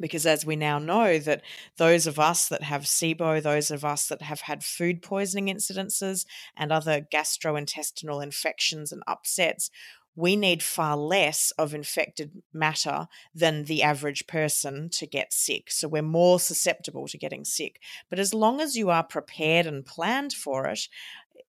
because as we now know that those of us that have SIBO, those of us that have had food poisoning incidences and other gastrointestinal infections and upsets, we need far less of infected matter than the average person to get sick. So we're more susceptible to getting sick. But as long as you are prepared and planned for it,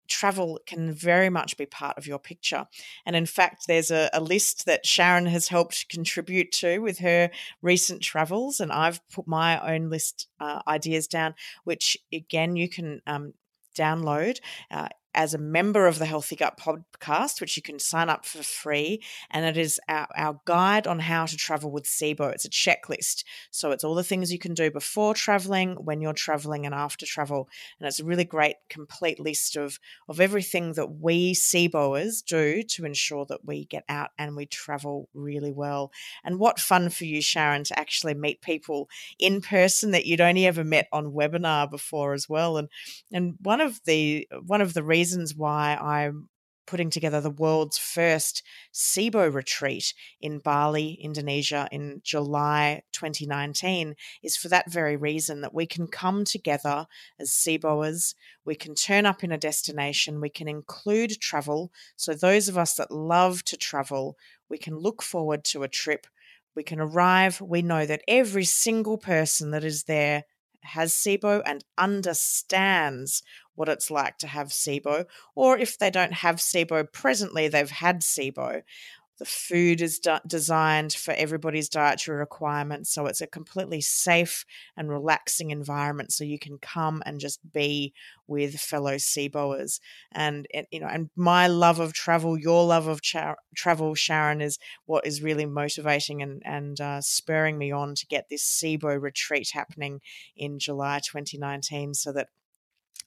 travel can very much be part of your picture. And in fact, there's a, a, list that Sharon has helped contribute to with her recent travels, and I've put my own list uh, ideas down, which again you can um, download. Uh, as a member of the Healthy Gut podcast, which you can sign up for free. And it is our, our guide on how to travel with SIBO. It's a checklist. So it's all the things you can do before traveling, when you're traveling, and after travel. And it's a really great, complete list of, of everything that we SIBOers do to ensure that we get out and we travel really well. And what fun for you, Sharon, to actually meet people in person that you'd only ever met on webinar before as well. And and one of the one of the reasons reasons why I'm putting together the world's first SIBO retreat in Bali, Indonesia in July 2019 is for that very reason that we can come together as SIBOers, we can turn up in a destination, we can include travel. So, those of us that love to travel, we can look forward to a trip. We can arrive, we know that every single person that is there has SIBO and understands what it's like to have SIBO, or if they don't have SIBO presently, they've had SIBO. The food is de- designed for everybody's dietary requirements, so it's a completely safe and relaxing environment. So you can come and just be with fellow SIBOers. And, and you know, and my love of travel, your love of travel, Sharon, is what is really motivating and and uh, spurring me on to get this SIBO retreat happening in July 2019, so that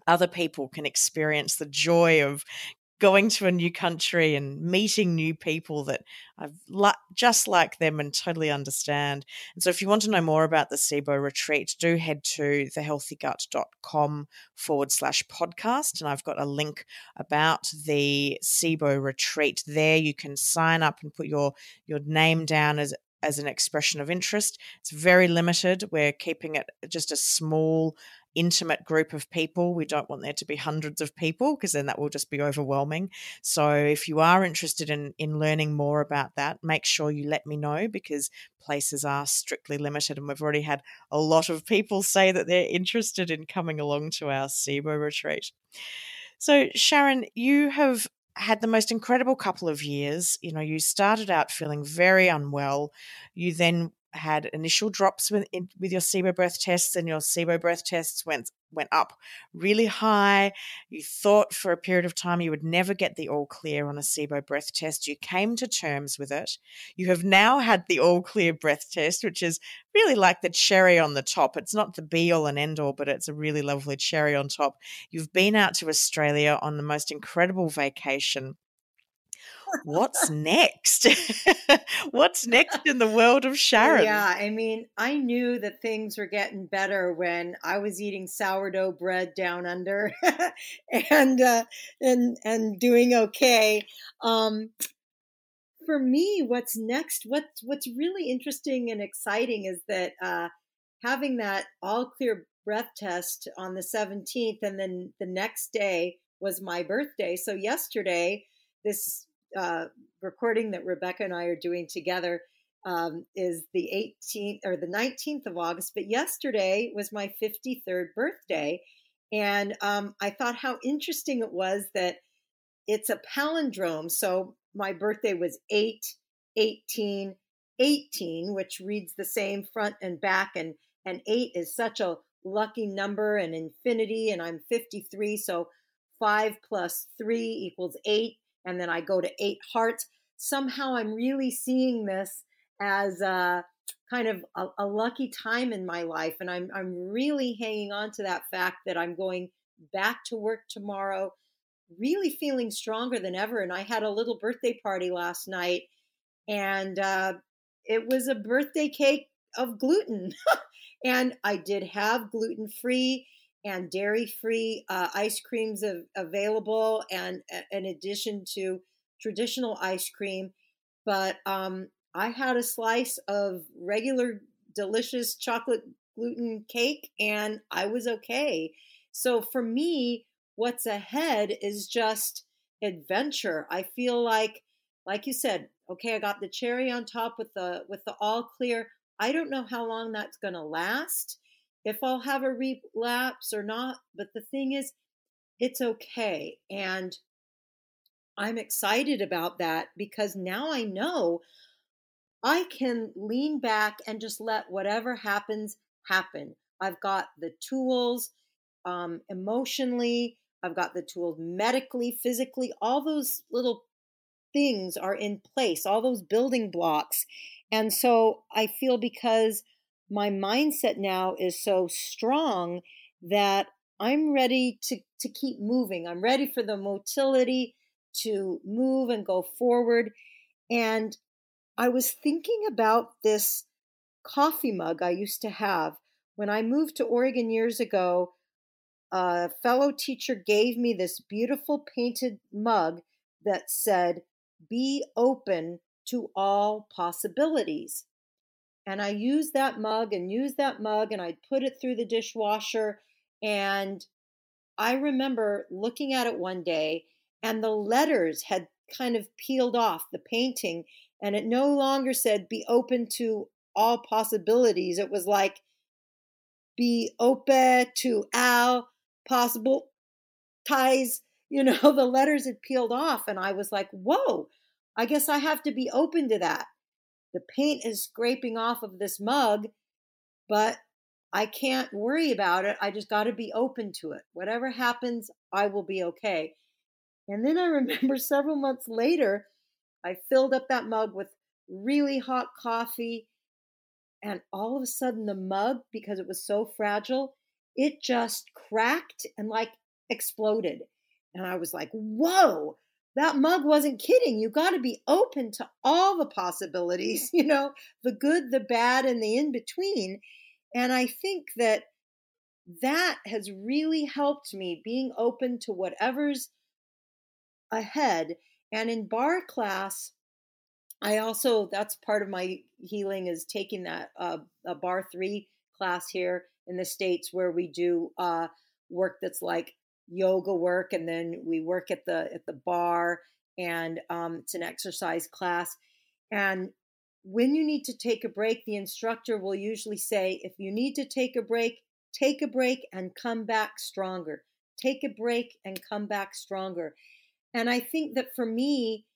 other people can experience the joy of going to a new country and meeting new people that I've li- just like them and totally understand. And so, if you want to know more about the SIBO retreat, do head to thehealthygut.com forward slash podcast. And I've got a link about the SIBO retreat there. You can sign up and put your, your name down as as an expression of interest. It's very limited. We're keeping it just a small intimate group of people. We don't want there to be hundreds of people because then that will just be overwhelming. So if you are interested in in learning more about that, make sure you let me know because places are strictly limited and we've already had a lot of people say that they're interested in coming along to our SIBO retreat. So Sharon, you have had the most incredible couple of years. You know, you started out feeling very unwell. You then had initial drops with in, with your SIBO breath tests, and your SIBO breath tests went went up really high. You thought for a period of time you would never get the all clear on a SIBO breath test. You came to terms with it. You have now had the all clear breath test, which is really like the cherry on the top. It's not the be all and end all, but it's a really lovely cherry on top. You've been out to Australia on the most incredible vacation what's next? what's next in the world of Sharon? Yeah, I mean, I knew that things were getting better when I was eating sourdough bread down under and uh, and and doing okay. Um, for me, what's next? What's what's really interesting and exciting is that uh, having that all clear breath test on the 17th, and then the next day was my birthday. So yesterday, this uh, recording that Rebecca and I are doing together um, is the 18th or the 19th of August. But yesterday was my 53rd birthday. And um, I thought how interesting it was that it's a palindrome. So my birthday was 8, 18, 18, which reads the same front and back. And, and 8 is such a lucky number and infinity. And I'm 53. So 5 plus 3 equals 8 and then I go to eight hearts. Somehow I'm really seeing this as a kind of a, a, lucky time in my life. And I'm, I'm really hanging on to that fact that I'm going back to work tomorrow, really feeling stronger than ever. And I had a little birthday party last night, and uh, it was a birthday cake of gluten. and I did have gluten free and dairy free uh, ice creams av- available, and uh, in addition to traditional ice cream. But um, I had a slice of regular delicious chocolate gluten cake, and I was okay. So for me, what's ahead is just adventure. I feel like, like you said, okay, I got the cherry on top with the with the all clear. I don't know how long that's going to last if I'll have a relapse or not. But the thing is, it's okay. And I'm excited about that because now I know I can lean back and just let whatever happens happen. I've got the tools um, emotionally, I've got the tools medically, physically, all those little things are in place, all those building blocks. And so I feel because my mindset now is so strong that I'm ready to, to keep moving. I'm ready for the motility to move and go forward. And I was thinking about this coffee mug I used to have. When I moved to Oregon years ago, a fellow teacher gave me this beautiful painted mug that said, Be open to all possibilities. And I used that mug and used that mug and I'd put it through the dishwasher. And I remember looking at it one day and the letters had kind of peeled off the painting and it no longer said be open to all possibilities. It was like be open to all possible ties. You know, the letters had peeled off and I was like, whoa, I guess I have to be open to that. The paint is scraping off of this mug, but I can't worry about it. I just got to be open to it. Whatever happens, I will be okay. And then I remember several months later, I filled up that mug with really hot coffee. And all of a sudden, the mug, because it was so fragile, it just cracked and like exploded. And I was like, whoa, that mug wasn't kidding. You got to be open to all the possibilities, you know, the good, the bad, and the in between. And I think that that has really helped me being open to whatever's ahead. And in barre class, I also, that's part of my healing is taking that uh, a barre three class here in the States where we do uh, work that's like yoga work and then we work at the at the barre, and um, it's an exercise class and when you need to take a break the instructor will usually say if you need to take a break take a break and come back stronger. Take a break and come back stronger. And i think that for me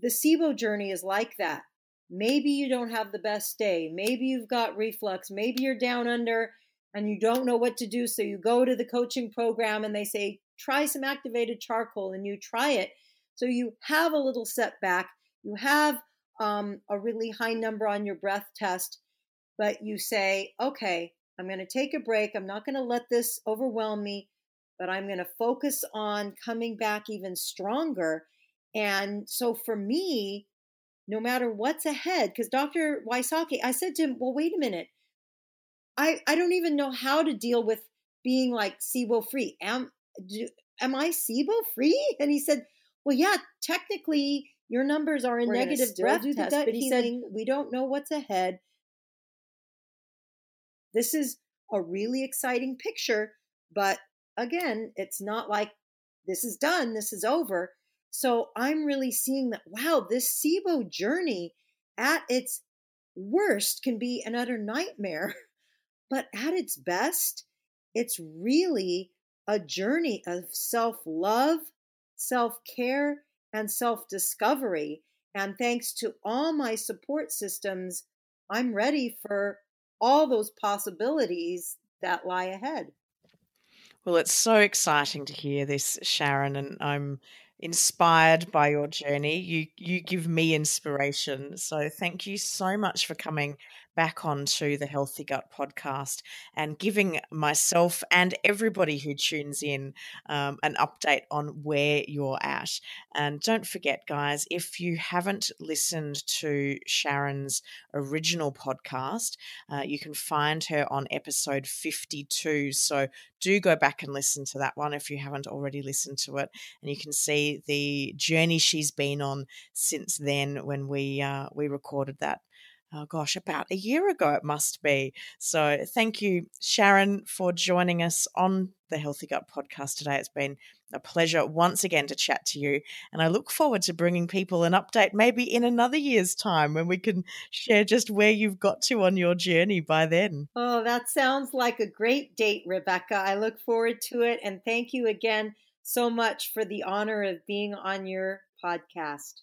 the sibo journey is like that. Maybe you don't have the best day. Maybe you've got reflux. Maybe you're down under and you don't know what to do. So you go to the coaching program and they say, try some activated charcoal and you try it. So you have a little setback. You have um, a really high number on your breath test, but you say, okay, I'm going to take a break. I'm not going to let this overwhelm me, but I'm going to focus on coming back even stronger. And so for me, no matter what's ahead, because Dr. Wysocki, I said to him, well, wait a minute. I I don't even know how to deal with being like SIBO free. Am do, am I SIBO free? And he said, well, yeah, technically your numbers are in We're negative breath test, but he said we don't know what's ahead. This is a really exciting picture, but again, it's not like this is done, this is over. So I'm really seeing that wow, this SIBO journey at its worst can be an utter nightmare. But at its best, it's really a journey of self love, self care, and self discovery. And thanks to all my support systems, I'm ready for all those possibilities that lie ahead. Well, it's so exciting to hear this, Sharon, and I'm inspired by your journey. You you give me inspiration. So thank you so much for coming back onto the Healthy Gut podcast and giving myself and everybody who tunes in um, an update on where you're at. And don't forget, guys, if you haven't listened to Sharon's original podcast, uh, you can find her on episode 52. So do go back and listen to that one if you haven't already listened to it. And you can see the journey she's been on since then when we uh, we recorded that oh gosh, about a year ago it must be. So thank you, Sharon, for joining us on the Healthy Gut podcast today. It's been a pleasure once again to chat to you. And I look forward to bringing people an update maybe in another year's time when we can share just where you've got to on your journey by then. Oh, that sounds like a great date, Rebecca. I look forward to it. And thank you again so much for the honor of being on your podcast.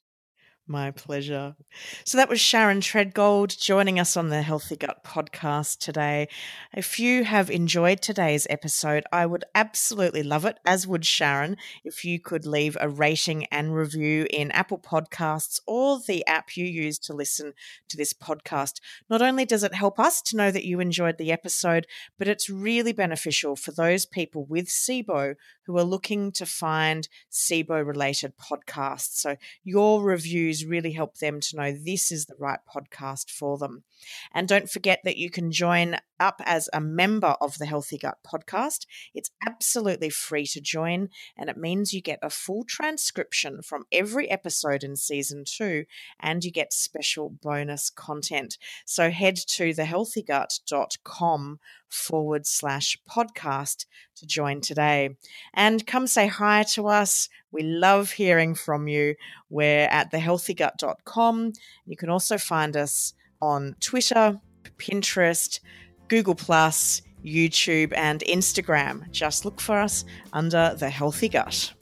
My pleasure. So that was Sharon Treadgold joining us on the Healthy Gut podcast today. If you have enjoyed today's episode, I would absolutely love it, as would Sharon, if you could leave a rating and review in Apple Podcasts or the app you use to listen to this podcast. Not only does it help us to know that you enjoyed the episode, but it's really beneficial for those people with SIBO who are looking to find SIBO related podcasts. So your reviews really help them to know this is the right podcast for them. And don't forget that you can join up as a member of the Healthy Gut podcast. It's absolutely free to join, and it means you get a full transcription from every episode in season two, and you get special bonus content. So head to thehealthygut.com forward slash podcast to join today. And come say hi to us. We love hearing from you. We're at thehealthygut.com. You can also find us on Twitter, Pinterest, Google, Plus, YouTube, and Instagram. Just look for us under The Healthy Gut.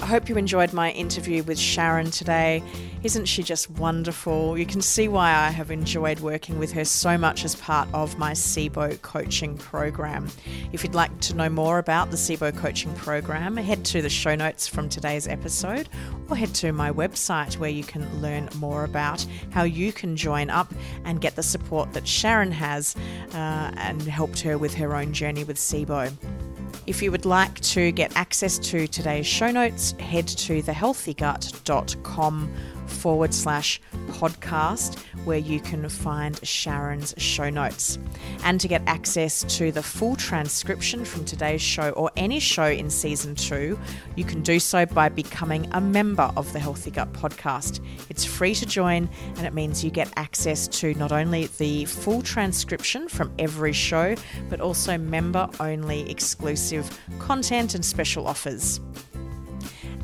I hope you enjoyed my interview with Sharon today. Isn't she just wonderful? You can see why I have enjoyed working with her so much as part of my SIBO coaching program. If you'd like to know more about the SIBO coaching program, head to the show notes from today's episode or head to my website where you can learn more about how you can join up and get the support that Sharon has uh, and helped her with her own journey with SIBO. If you would like to get access to today's show notes, head to thehealthygut.com forward slash podcast, where you can find Sharon's show notes. And to get access to the full transcription from today's show or any show in season two, you can do so by becoming a member of the Healthy Gut podcast. It's free to join, and it means you get access to not only the full transcription from every show, but also member only exclusive content and special offers.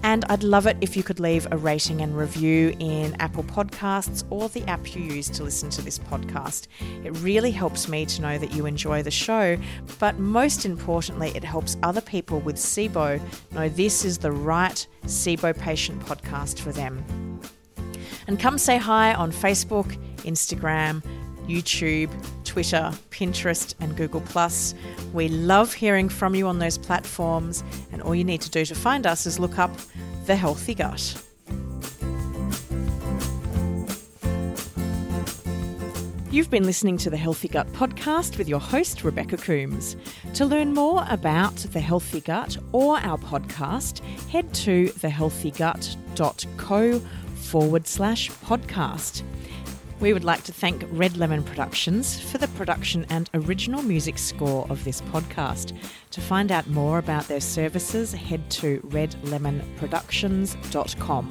And I'd love it if you could leave a rating and review in Apple Podcasts or the app you use to listen to this podcast. It really helps me to know that you enjoy the show, but most importantly, it helps other people with SIBO know this is the right SIBO patient podcast for them. And come say hi on Facebook, Instagram, YouTube, Twitter, Pinterest, and Google. Plus. We love hearing from you on those platforms, and all you need to do to find us is look up The Healthy Gut. You've been listening to the Healthy Gut podcast with your host, Rebecca Coombs. To learn more about the Healthy Gut or our podcast, head to thehealthygut.co forward slash podcast. We would like to thank Red Lemon Productions for the production and original music score of this podcast. To find out more about their services, head to redlemonproductions.com.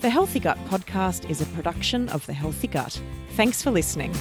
The Healthy Gut podcast is a production of The Healthy Gut. Thanks for listening.